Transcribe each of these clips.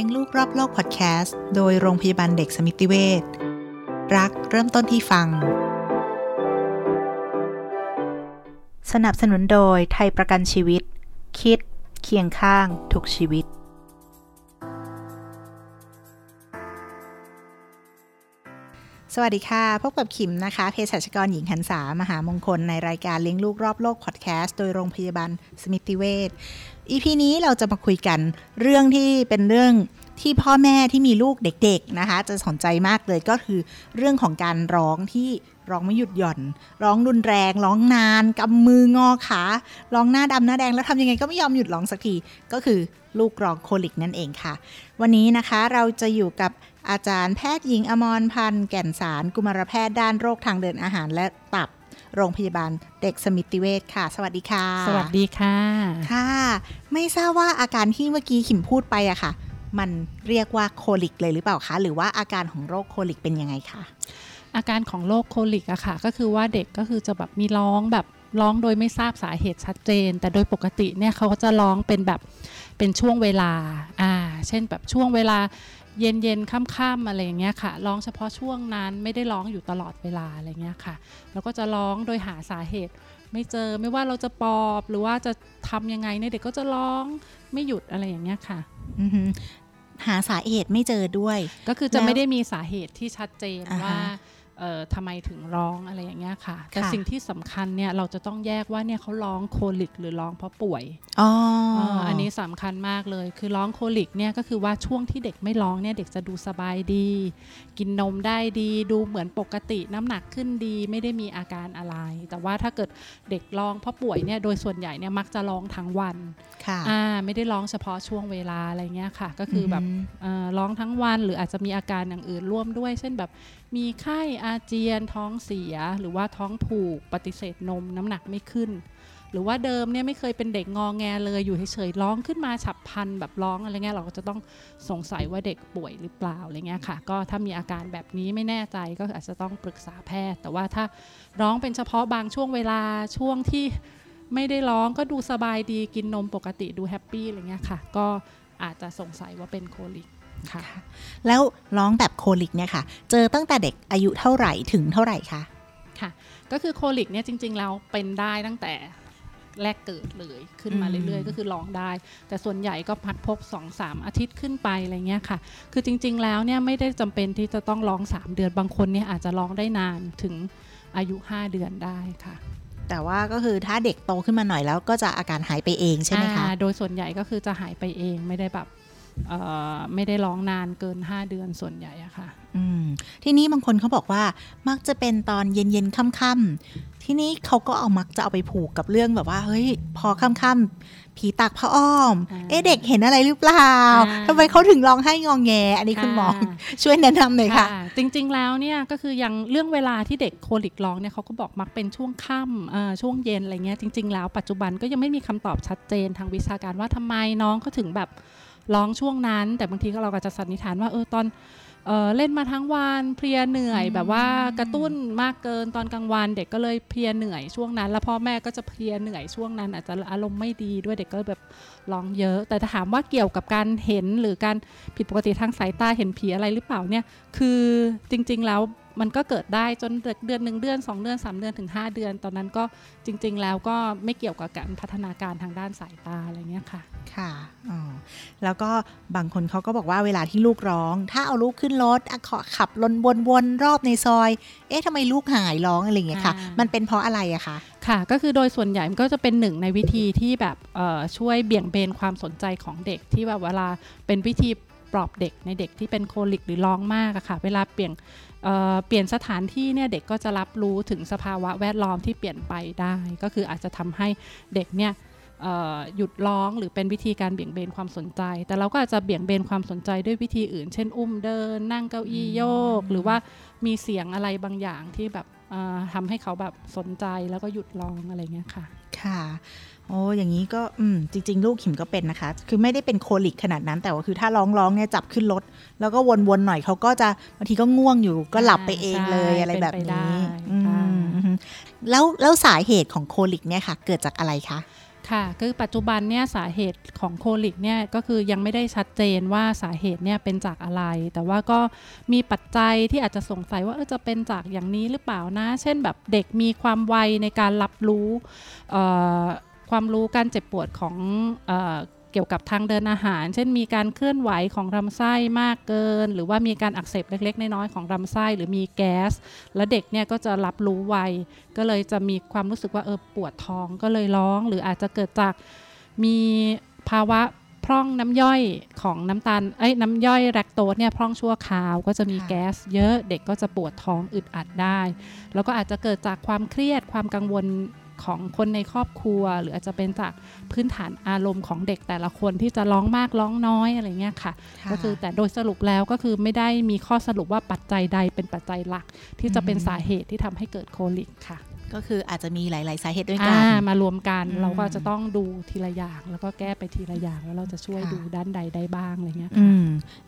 ลี้ยงลูกรอบโลกพอดแคสต์โดยโรงพยาบาลเด็กสมิติเวชรักเริ่มต้นที่ฟัง สนับสนุนโดยไทยประกันชีวิต คิด เคียงข้างทุกชีวิต สวัสดีค่ะ พบกับขิมนะคะเภสัชกรหญิงหันษามหามงคลในรายการเลี้ยงลูกรอบโลกพอดแคสต์โดยโรงพยาบาลสมิติเวช EP นี้เราจะมาคุยกันเรื่องที่เป็นเรื่องที่พ่อแม่ที่มีลูกเด็กๆนะคะ จะสนใจมากเลยก็คือเรื่องของการร้องที่ ร้องไม่หยุดหย่อน ร้องรุนแรง ร้องนานกำมืองอขาร้องหน้าดำหน้าแดงแล้วทำยังไงก็ไม่ยอมหยุดร้องสักทีก็คือลูกร้องโคลิกนั่นเองค่ะ วันนี้นะคะเราจะอยู่กับอาจารย์แพทย์หญิงอมรพันธ์แก่นสาร กุมารแพทย์ด้านโรคทางเดินอาหารและตับโรงพยาบาลเด็กสมิติเวชค่ะ สวัสดีค่ะ สวัสดีค่ะ ค่ะ ไม่ทราบว่าอาการที่เมื่อกี้ขิมพูดไปอะค่ะ มันเรียกว่าโคลิกเลยหรือเปล่าคะ หรือว่าอาการของโรคโคลิกเป็นยังไงคะ อาการของโรคโคลิกอะค่ะ ก็คือว่าเด็กก็คือจะแบบมีร้องแบบร้องโดยไม่ทราบสาเหตุชัดเจน แต่โดยปกติเนี่ยเขาก็จะร้องเป็นแบบเป็นช่วงเวลาอ่าเช่นแบบช่วงเวลาเย็นเย็นค่ำๆอะไรอย่างเงี้ยค่ะร้องเฉพาะช่วงนั้นไม่ได้ร้องอยู่ตลอดเวลาอะไรเงี้ยค่ะ แล้วก็จะร้องโดยหาสาเหตุ ไม่เจอไม่ว่าเราจะปอบหรือว่าจะทำยังไงเนี่ยเด็กก็จะร้องไม่หยุดอะไรอย่างเงี้ยค่ะอือหือหาสาเหตุไม่เจอด้วย ก็คือจะแล้วไม่ได้มีสาเหตุที่ชัดเจนอ่าฮะว่าเอ่อ ทำไมถึงร้องอะไรอย่างเงี้ยค่ะ แต่ค่ะสิ่งที่สำคัญเนี่ยเราจะต้องแยกว่าเนี่ยเขาร้องโคลิกหรือร้องเพราะป่วยอ๋ออาอันนี้สำคัญมากเลย คือร้องโคลิกเนี่ยก็คือว่าช่วงที่เด็กไม่ร้องเนี่ยเด็กจะดูสบายดี กินนมได้ดีดูเหมือนปกติน้ำหนักขึ้นดีไม่ได้มีอาการอะไร แต่ว่าถ้าเกิดเด็กร้องเพราะป่วยเนี่ยโดยส่วนใหญ่เนี่ยมักจะร้องทั้งวันค่ะอ่าไม่ได้ร้องเฉพาะช่วงเวลาอะไรเงี้ยค่ะ ก็คือแบบมเอ่อร้องทั้งวันหรืออาจจะมีอาการอย่างอื่นร่วมด้วย เช่นแบบมีไข้อาเจียนท้องเสียหรือว่าท้องผูกปฏิเสธนมน้ำหนักไม่ขึ้น หรือว่าเดิมเนี่ยไม่เคยเป็นเด็กงอแงเลยอยู่เฉยๆร้องขึ้นมาฉับพลันแบบร้องอะไรเงี้ยเราก็จะต้องสงสัยว่าเด็กป่วยหรือเปล่าอะไรเงี้ยค่ะ ก็ถ้ามีอาการแบบนี้ไม่แน่ใจก็อาจจะต้องปรึกษาแพทย์ แต่ว่าถ้าร้องเป็นเฉพาะบางช่วงเวลาช่วงที่ไม่ได้ร้องก็ดูสบายดีกินนมปกติดูแฮปปี้อะไรเงี้ยค่ะ ก็อาจจะสงสัยว่าเป็นโคลิก ค่ะ แล้วร้องแบบโคลิกเนี่ยค่ะ เจอตั้งแต่เด็กอายุเท่าไหร่ถึงเท่าไหร่คะค่ะ ก็คือโคลิกเนี่ยจริง ๆ แล้วเป็นได้ตั้งแต่แรกเกิดเลยขึ้นมาอืมเรื่อยๆ ก็คือร้องได้ แต่ส่วนใหญ่ก็พักพบ2อสามอาทิตย์ขึ้นไปอะไรเงี้ยค่ะ คือจริง ๆ แล้วเนี่ยไม่ได้จำเป็นที่จะต้องร้อง 3 เดือนบางคนเนี่ยอาจจะร้องได้นานถึงอายุ 5 เดือนได้ค่ะ แต่ว่าก็คือถ้าเด็กโตขึ้นมาหน่อยแล้วก็จะอาการหายไปเองใช่ไหมคะอ่าโดยส่วนใหญ่ก็คือจะหายไปเองไม่ได้แบบเอ่อ ไม่ได้ร้องนานเกิน 5 เดือนส่วนใหญ่อะค่ะอืมทีนี้บางคนเขาบอกว่ามักจะเป็นตอนเย็นๆค่ำๆทีนี้เขาก็เอามักจะเอาไปผูกกับเรื่องแบบว่า เฮ้ย พอค่ำๆผีตักพระอ้อมอ่าเอ๊ะเด็กเห็นอะไรหรือเปล่าอ่าทำไมเขาถึงร้องไห้งองแง อันนี้คุณหมอค่ะช่วยแนะนำหน่อยค่ะค่ะ จริงๆแล้วเนี่ยก็คืออย่างเรื่องเวลาที่เด็กโคลิกร้องเนี่ยเขาก็บอกมักเป็นช่วงค่ำเอ่อช่วงเย็นอะไรเงี้ยจริง ๆ แล้วปัจจุบันก็ยังไม่มีคำตอบชัดเจนทางวิชาการว่าทำไมน้องเขาถึงแบบ ร้องช่วงนั้น แต่บางทีก็เราก็จะสันนิษฐานว่าเออตอนเออเล่นมาทั้งวันเพลียเหนื่อย แบบว่ากระตุ้นมากเกินตอนกลางวัน เด็กก็เลยเพลียเหนื่อยช่วงนั้น แล้วพ่อแม่ก็จะเพลียเหนื่อยช่วงนั้น อาจจะอารมณ์ไม่ดีด้วยเด็กก็แบบร้องเยอะ แต่ถ้าถามว่าเกี่ยวกับการเห็นหรือการผิดปกติทางสายตาเห็นผีอะไรหรือเปล่าเนี่ยคือจริง ๆ แล้ว มันก็เกิดได้จนเดือนหนึ่งเดือน 2 เดือน 3 เดือนถึง 5 เดือน ตอนนั้นก็จริง ๆ แล้วก็ไม่เกี่ยวกับการพัฒนาการทางด้านสายตาอะไรเงี้ยค่ะค่ะอ๋อแล้วก็บางคนเขาก็บอกว่าเวลาที่ลูกร้อง ถ้าเอาลูกขึ้นรถอะขอขับวนๆรอบในซอย เอ๊ะทำไมลูกหายร้องอะไรอย่างเงี้ยค่ะอ่ามัมันเป็นเพราะอะไรอะคะค่ะ ก็คือโดยส่วนใหญ่มันก็จะเป็นหนึ่งในวิธีที่แบบเอ่อช่วยเบี่ยงเบนความสนใจของเด็กที่แบบเวลาเป็นวิธี ปลอบเด็กในเด็กที่เป็นโคลิกหรือร้องมากอะค่ะ เวลาเปลี่ยนเอ่อเปลี่ยนสถานที่เนี่ยเด็กก็จะรับรู้ถึงสภาวะแวดล้อมที่เปลี่ยนไปได้ ก็คืออาจจะทำให้เด็กเนี่ยเอ่อหยุดร้องหรือเป็นวิธีการเบี่ยงเบนความสนใจ แต่เราก็อาจจะเบี่ยงเบนความสนใจด้วยวิธีอื่น เช่น อุ้มเดิน นั่งเก้าอี้โยก หรือว่ามีเสียงอะไรบางอย่างที่แบบเอ่อทำให้เขาแบบสนใจแล้วก็หยุดร้องอะไรเงี้ยค่ะ ค่ะ โอ้อย่างนี้ก็อืมจริง ๆ ลูกขิมก็เป็นนะคะ คือไม่ได้เป็นโคลิกขนาดนั้น แต่ว่าคือถ้าร้องร้องเนี่ยจับขึ้นรถ แล้วก็วนๆหน่อยเขาก็จะบางทีก็ง่วงอยู่ก็หลับไปเองเลยใช่อะไรแบบเป็นไปได้นี้อืค่ะมอืมแล้วแล้วสาเหตุของโคลิกเนี่ยค่ะ เกิดจากอะไรคะ ค่ะ คือปัจจุบันเนี่ยสาเหตุของโคลิกเนี่ยก็คือยังไม่ได้ชัดเจนว่าสาเหตุเนี่ยเป็นจากอะไร แต่ว่าก็มีปัจจัยที่อาจจะสงสัยว่าเออจะเป็นจากอย่างนี้หรือเปล่านะ เช่นแบบเด็กมีความไวในการรับรู้ความรู้การเจ็บปวดของ เอเกี่ยวกับทางเดินอาหาร เช่นมีการเคลื่อนไหวของลำไส้มากเกิน หรือว่ามีการอักเสบเล็ก ๆ น้อยๆของลำไส้หรือมีแก๊ส แล้วเด็กเนี่ยก็จะรับรู้ไว ก็เลยจะมีความรู้สึกว่าเออปวดท้องก็เลยร้อง หรืออาจจะเกิดจากมีภาวะพร่องน้ำย่อยของน้ำตาลเอ้ยน้ำย่อยแลคโตสเนี่ยพร่องชั่วคราวก็จะมีแก๊สเยอะเด็กก็จะปวดท้องอึดอัดได้ แล้วก็อาจจะเกิดจากความเครียดความกังวล ของคนในครอบครัว หรืออาจจะเป็นจากพื้นฐานอารมณ์ของเด็กแต่ละคนที่จะร้องมากร้องน้อยอะไรเงี้ยค่ะ ก็คือแต่โดยสรุปแล้วก็คือไม่ได้มีข้อสรุปว่าปัจจัยใดเป็นปัจจัยหลัก ที่จะเป็นสาเหตุที่ทำให้เกิดโคลิกค่ะ ก็คืออาจจะมีหลาย ๆ สาเหตุด้วยกันมารวมกันเราก็จะต้องดูทีละอย่าง แล้วก็แก้ไปทีละอย่างแล้วเราจะช่วยดูด้านใดได้บ้างอะไรเงี้ยค่ะ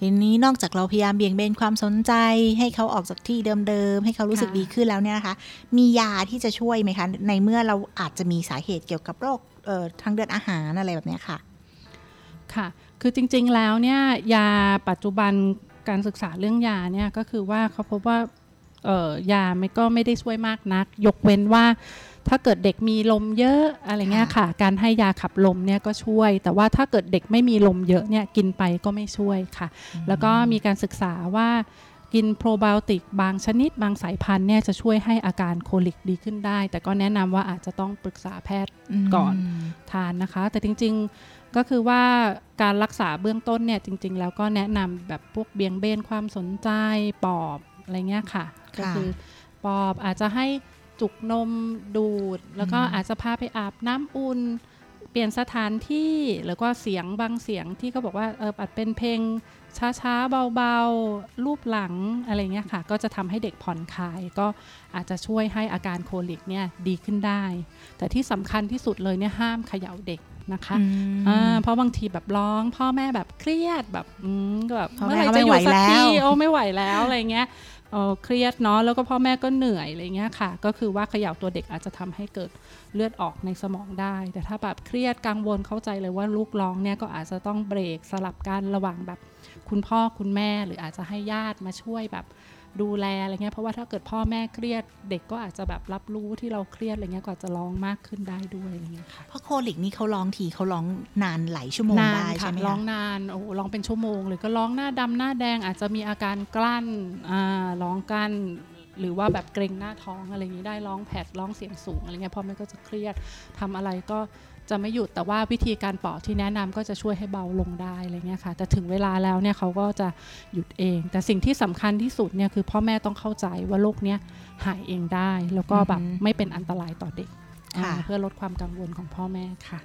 ทีนี้นอกจากเราพยายามเบี่ยงเบนความสนใจ ให้เขาออกจากที่เดิม ๆ ให้เขารู้สึกดีขึ้นแล้วเนี่ยนะคะ มียาที่จะช่วยไหมคะ ในเมื่อเราอาจจะมีสาเหตุเกี่ยวกับโรคทางเดินอาหารอะไรแบบนี้ค่ะ ค่ะ คือจริง ๆ แล้วเนี่ยยาปัจจุบันการศึกษาเรื่องยาเนี่ยก็คือว่าเขาพบว่า ยาไม่ก็ไม่ได้ช่วยมากนัก ยกเว้นว่าถ้าเกิดเด็กมีลมเยอะอะไรเงี้ยค่ะ การให้ยาขับลมเนี่ยก็ช่วย แต่ว่าถ้าเกิดเด็กไม่มีลมเยอะเนี่ยกินไปก็ไม่ช่วยค่ะ แล้วก็มีการศึกษาว่ากินโปรไบโอติกบางชนิดบางสายพันธุ์เนี่ยจะช่วยให้อาการโคลิกดีขึ้นได้ แต่ก็แนะนำว่าอาจจะต้องปรึกษาแพทย์ก่อนทานนะคะ แต่จริงๆก็คือว่าการรักษาเบื้องต้นเนี่ยจริง ๆ แล้วก็แนะนำแบบพวกเบี่ยงเบนความสนใจปอบอะไรเงี้ยค่ะ ก็คือปอบอาจจะให้จุกนมดูด แล้วก็อาจจะพาไปอาบน้ำอุ่น เปลี่ยนสถานที่แล้วก็เสียงบางเสียงที่เขาบอกว่าเอออาจเป็นเพลงช้าๆ เบาๆ รูปหลังอะไรเงี้ยค่ะ ก็จะทำให้เด็กผ่อนคลาย ก็อาจจะช่วยให้อาการโคลิกเนี่ยดีขึ้นได้ แต่ที่สำคัญที่สุดเลยเนี่ยห้ามเขย่าเด็กนะคะเพราะบางทีแบบร้อง พ่อแม่แบบเครียดแบบก็แบบเมื่อไหร่จะอยู่สักทีโอ้ไม่ไหวแล้วอะไรเงี้ย เครียดเนาะแล้วก็พ่อแม่ก็เหนื่อยอะไรเงี้ยค่ะ ก็คือว่าเขย่าตัวเด็กอาจจะทำให้เกิดเลือดออกในสมองได้ แต่ถ้าแบบเครียดกังวลเข้าใจเลยว่าลูกร้องเนี่ยก็อาจจะต้องเบรกสลับกันระหว่างแบบ คุณพ่อคุณแม่หรืออาจจะให้ญาติมาช่วยแบบ ดูแลอะไรเงี้ยเพราะว่าถ้าเกิดพ่อแม่เครียด เด็กก็อาจจะแบบรับรู้ที่เราเครียดอะไรเงี้ยก็จะร้องมากขึ้นได้ด้วยอะไรเงี้ยค่ะเพราะโคลิกนี่เขาร้องทีเขาร้องนานหลายชั่วโมงได้ใช่ไหมร้องนานโอ้ร้องเป็นชั่วโมงเลยก็ร้องหน้าดำหน้าแดงอาจจะมีอาการกลั้นอ่าร้องกั้นหรือว่าแบบเกรงหน้าท้องอะไรอย่างนี้ได้ร้องแผดร้องเสียงสูงอะไรเงี้ยพ่อแม่ก็จะเครียดทำอะไรก็ จะไม่หยุดแต่ว่าวิธีการปอกที่แนะนำก็จะช่วยให้เบาลงได้อะไรเงี้ยค่ะ แต่ถึงเวลาแล้วเนี่ยเขาก็จะหยุดเอง แต่สิ่งที่สำคัญที่สุดเนี่ยคือพ่อแม่ต้องเข้าใจว่าโรคเนี้ยหายเองได้ แล้วก็แบบไม่เป็นอันตรายต่อเด็ก เพื่อลดความกังวลของพ่อแม่ค่ะ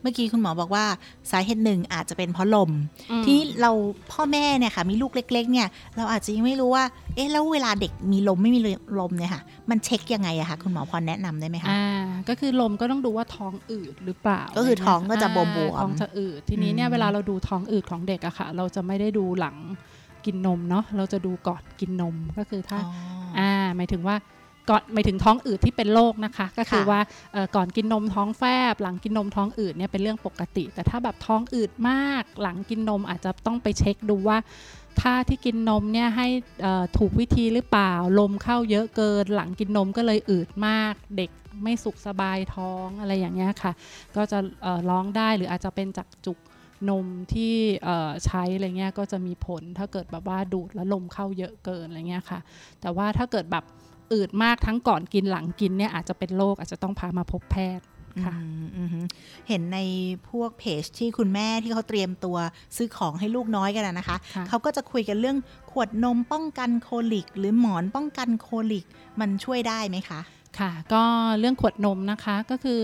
เมื่อกี้คุณหมอบอกว่าสาเหตุหนึ่งอาจจะเป็นเพราะลม ที่เราพ่อแม่เนี่ยค่ะ มีลูกเล็ก ๆ เนี่ย เราอาจจะยังไม่รู้ว่า เอ๊ะแล้วเวลาเด็กมีลมไม่มีลมเนี่ยค่ะ มันเช็คยังไงอะคะคุณหมอพอแนะนำได้ไหมคะอ่าก็คือลมก็ต้องดูว่าท้องอืดหรือเปล่า ก็คือท้องก็จะบวมท้องจะอืดทีนี้เนี่ยเวลาเราดูท้องอืดของเด็กอะค่ะ เราจะไม่ได้ดูหลังกินนมเนาะเราจะดูก่อนกินนมก็คือถ้าอ่าหมายถึงว่า ก่อนไม่ถึงท้องอืดที่เป็นโรคนะคะ ก็คือว่าก่อนกินนมท้องแฟบ หลังกินนมท้องอืดเนี่ยเป็นเรื่องปกติ แต่ถ้าแบบท้องอืดมาก หลังกินนมอาจจะต้องไปเช็คดูว่าถ้าที่กินนมเนี่ยให้ถูกวิธีหรือเปล่า ลมเข้าเยอะเกิน หลังกินนมก็เลยอืดมากเด็กไม่สุขสบายท้องอะไรอย่างเงี้ยค่ะ ก็จะร้องได้หรืออาจจะเป็นจากจุกนมที่ใช้อะไรเงี้ยก็จะมีผลถ้าเกิดแบบว่าดูดแล้วลมเข้าเยอะเกินอะไรเงี้ยค่ะ แต่ว่าถ้าเกิดแบบ อืดมากทั้งก่อนกินหลังกินเนี่ยอาจจะเป็นโรคอาจจะต้องพามาพบแพทย์ค่ะเห็นในพวกเพจที่คุณแม่ที่เขาเตรียมตัวซื้อของให้ลูกน้อยกันนะคะ เขาก็จะคุยกันเรื่องขวดนมป้องกันโคลิก หรือหมอนป้องกันโคลิก มันช่วยได้ไหมคะ ค่ะ ก็เรื่องขวดนมนะคะก็คือ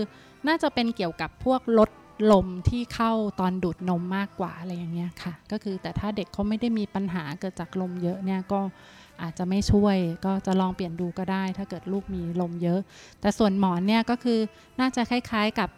น่าจะเป็นเกี่ยวกับพวกลดลมที่เข้าตอนดูดนมมากกว่าอะไรอย่างเงี้ยค่ะ ก็คือแต่ถ้าเด็กเขาไม่ได้มีปัญหาเกิดจากลมเยอะเนี่ยก็ อาจจะไม่ช่วยก็จะลองเปลี่ยนดูก็ได้ ถ้าเกิดลูกมีลมเยอะ แต่ส่วนหมอนเนี่ยก็คือน่าจะคล้ายๆ กับ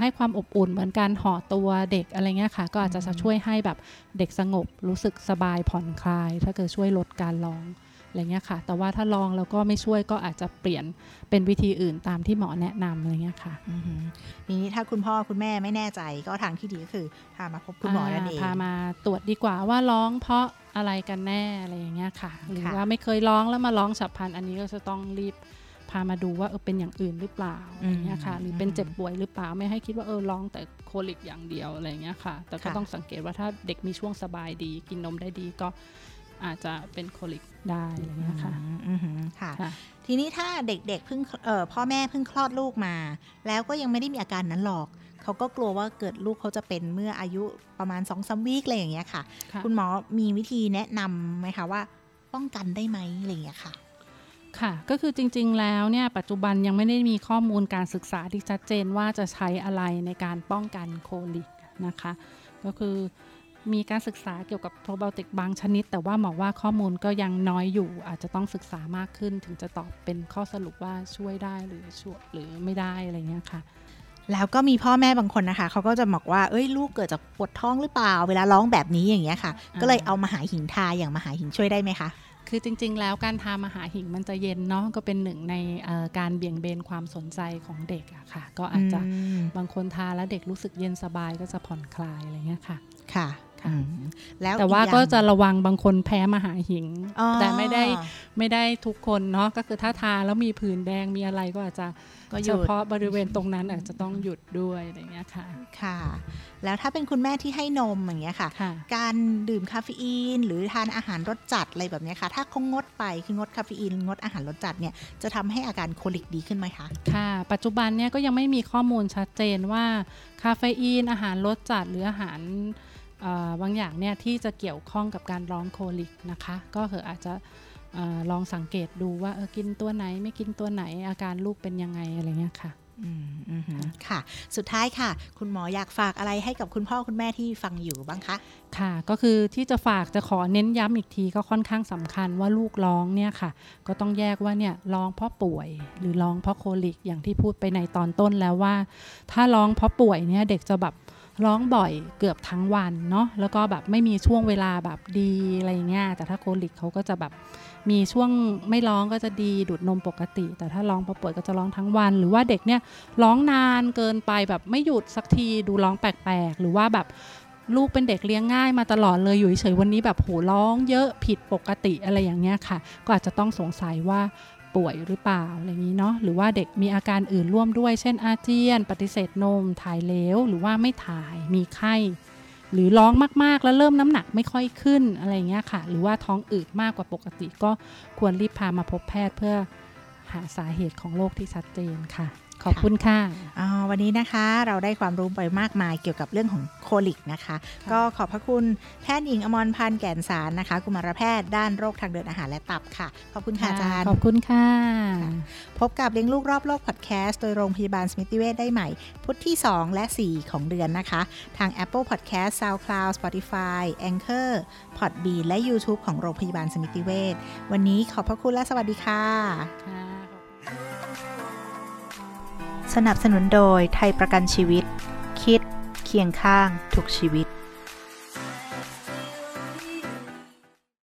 ให้ความอบอุ่นเหมือนการห่อตัวเด็กอะไรเงี้ยค่ะ ก็อาจจะช่วยให้แบบเด็กสงบรู้สึกสบายผ่อนคลาย ถ้าเกิดช่วยลดการร้อง อะไรเงี้ยค่ะ แต่ว่าถ้าลองแล้วก็ไม่ช่วยก็อาจจะเปลี่ยนเป็นวิธีอื่นตามที่หมอแนะนำอะไรเงี้ยค่ะอือหือทีนี้ถ้าคุณพ่อคุณแม่ไม่แน่ใจก็ทางที่ดีก็คือพามาพบคุณหมอนั่นเองพามาตรวจดีกว่าว่าร้องเพราะอะไรกันแน่อะไรอย่างเงี้ยค่ะ หรือค่ะว่าไม่เคยร้องแล้วมาร้องฉับพลันอันนี้ก็จะต้องรีบพามาดูว่าเออเป็นอย่างอื่นหรือเปล่าอะไรเงี้ยค่ะ หรือเป็นเจ็บป่วยหรือเปล่าไม่ให้คิดว่าเออร้องแต่โคลิกอย่างเดียวอะไรเงี้ยค่ะ แต่ก็ต้องสังเกตว่าถ้าเด็กมีช่วงสบายดี กินนมได้ดีก็ อาจจะเป็นโคลิกได้อะไรเงี้ยค่ะอืมอือหือค่ะค่ะ ทีนี้ถ้าเด็กๆเพิ่งเอ่อพ่อแม่เพิ่งคลอดลูกมา แล้วก็ยังไม่ได้มีอาการนั้นหรอกเขาก็กลัวว่าเกิดลูกเขาจะเป็นเมื่ออายุประมาณ2อสวีคอะไรอย่างเงี้ยค่ะค่ะ คุณหมอมีวิธีแนะนำไหมคะว่า ป้องกันได้ไหมอะไรอย่างเงี้ยค่ะค่ะ ก็คือจริงๆ แล้วเนี่ยปัจจุบันยังไม่ได้มีข้อมูลการศึกษาที่ชัดเจนว่าจะใช้อะไรในการป้องกันโคลิกนะคะ ก็คือ มีการศึกษาเกี่ยวกับโปรไบโอติกบางชนิด แต่ว่าหมอกว่าข้อมูลก็ยังน้อยอยู่ อาจจะต้องศึกษามากขึ้น ถึงจะตอบเป็นข้อสรุปว่าช่วยได้หรือช่วยหรือไม่ได้อะไรเงี้ยค่ะ แล้วก็มีพ่อแม่บางคนนะคะเขาก็จะบอกว่าเอ้ยลูกเกิดจากปวดท้องหรือเปล่า เวลาร้องแบบนี้อย่างเงี้ยค่ะอ่าก็เลยเอามาหาหิงทาอย่างมาหาหิงช่วยได้ไหมคะคือจริง ๆ แล้วการทามหาหิงมันจะเย็นเนาะก็เป็นหนึ่งในเอ่อการเบี่ยงเบนความสนใจของเด็กอะค่ะ ก็อาจจะมบางคนทานแล้วเด็กรู้สึกเย็นสบายก็จะผ่อนคลายอะไรเงี้ยค่ะ ค่ะค่ะอืม แล้วแต่ว่าอีอย่งก็จะระวังบางคนแพ้มหาหิงอ๋อแต่ไม่ได้ไม่ได้ทุกคนเนาะก็คือถ้าทานแล้วมีผื่นแดงมีอะไรก็อาจจะก็หเฉยุดพาะบริเวณตรงนั้นอาจจะต้องหยุดด้วยอะไรเงี้ยค่ะค่ะ แล้วถ้าเป็นคุณแม่ที่ให้นมอย่างเงี้ยค่ะค่ะการดื่มคาเฟอีน หรือทานอาหารรสจัดอะไรแบบเนี้ยค่ะ ถ้าเขางดไปคืองดคาเฟอีนงดอาหารรสจัดเนี่ยจะทำให้อาการโคลิกดีขึ้นไหมคะค่ะ ปัจจุบันเนี่ยก็ยังไม่มีข้อมูลชัดเจนว่าคาเฟอีนอาหารรสจัดหรืออาหารเอ่อ บางอย่างเนี่ยที่จะเกี่ยวข้องกับการร้องโคลิกนะคะ ก็คืออาจจะเออลองสังเกตดูว่าเออกินตัวไหนไม่กินตัวไหนอาการลูกเป็นยังไงอะไรเงี้ยค่ะอืมอืมค่ะ สุดท้ายค่ะ คุณหมออยากฝากอะไรให้กับคุณพ่อคุณแม่ที่ฟังอยู่บ้างคะ ค่ะ ก็คือที่จะฝากจะขอเน้นย้ำอีกทีก็ค่อนข้างสำคัญว่าลูกร้องเนี่ยค่ะ ก็ต้องแยกว่าเนี่ยร้องเพราะป่วย หรือร้องเพราะโคลิกอย่างที่พูดไปในตอนต้นแล้วว่า ถ้าร้องเพราะป่วยเนี่ยเด็กจะแบบ ร้องบ่อยเกือบทั้งวันเนาะแล้วก็แบบไม่มีช่วงเวลาแบบดีอะไรเงี้ยแต่ถ้าโคลิกเขาก็จะแบบมีช่วงไม่ร้องก็จะดีดูดนมปกติ แต่ถ้าร้องพราะป่วยก็จะร้องทั้งวัน หรือว่าเด็กเนี่ยร้องนานเกินไปแบบไม่หยุดสักทีดูร้องแปลกๆ หรือว่าแบบลูกเป็นเด็กเลี้ยงง่ายมาตลอดเลยอยู่เฉยวันนี้แบบโหร้องเยอะผิดปกติอะไรอย่างเงี้ยค่ะ ก็อาจจะต้องสงสัยว่า ป่วยหรือเปล่าอะไรงนี้เนาะหรือว่าเด็กมีอาการอื่นร่วมด้วย เช่นอาเจียน ปฏิเสธนม ถ่ายเลวหรือว่าไม่ถ่ายมีไข้ หรือร้องมากๆแล้วเริ่มน้ำหนักไม่ค่อยขึ้นอะไรเงี้ยค่ะ หรือว่าท้องอืดมากกว่าปกติ ก็ควรรีบพามาพบแพทย์เพื่อหาสาเหตุของโรคที่ชัดเจนค่ะ ขอบคุณค่ะอ๋อวันนี้นะคะเราได้ความรู้ไปมากมายเกี่ยวกับเรื่องของโคลิกนะคะ ก็ขอบพระคุณแพทย์หญิงอมรพันธ์แก่นสารนะคะ กุมารแพทย์ด้านโรคทางเดินอาหารและตับค่ะ ขอบคุณค่ะอาจารย์ ขอบคุณค่ะ พบกับเลี้ยงลูกรอบโลกพอดแคสต์โดยโรงพยาบาลสมิติเวชได้ใหม่ พุธที่ 2 และ 4 ของเดือนนะคะ ทาง Apple Podcast SoundCloud Spotify Anchor Podbean และ YouTube ของโรงพยาบาลสมิติเวชวันนี้ขอบพระคุณและสวัสดีค่ะค่ะส นับสนุนโดยไทยประกันชีวิต คิด เคียงข้างทุกชีวิต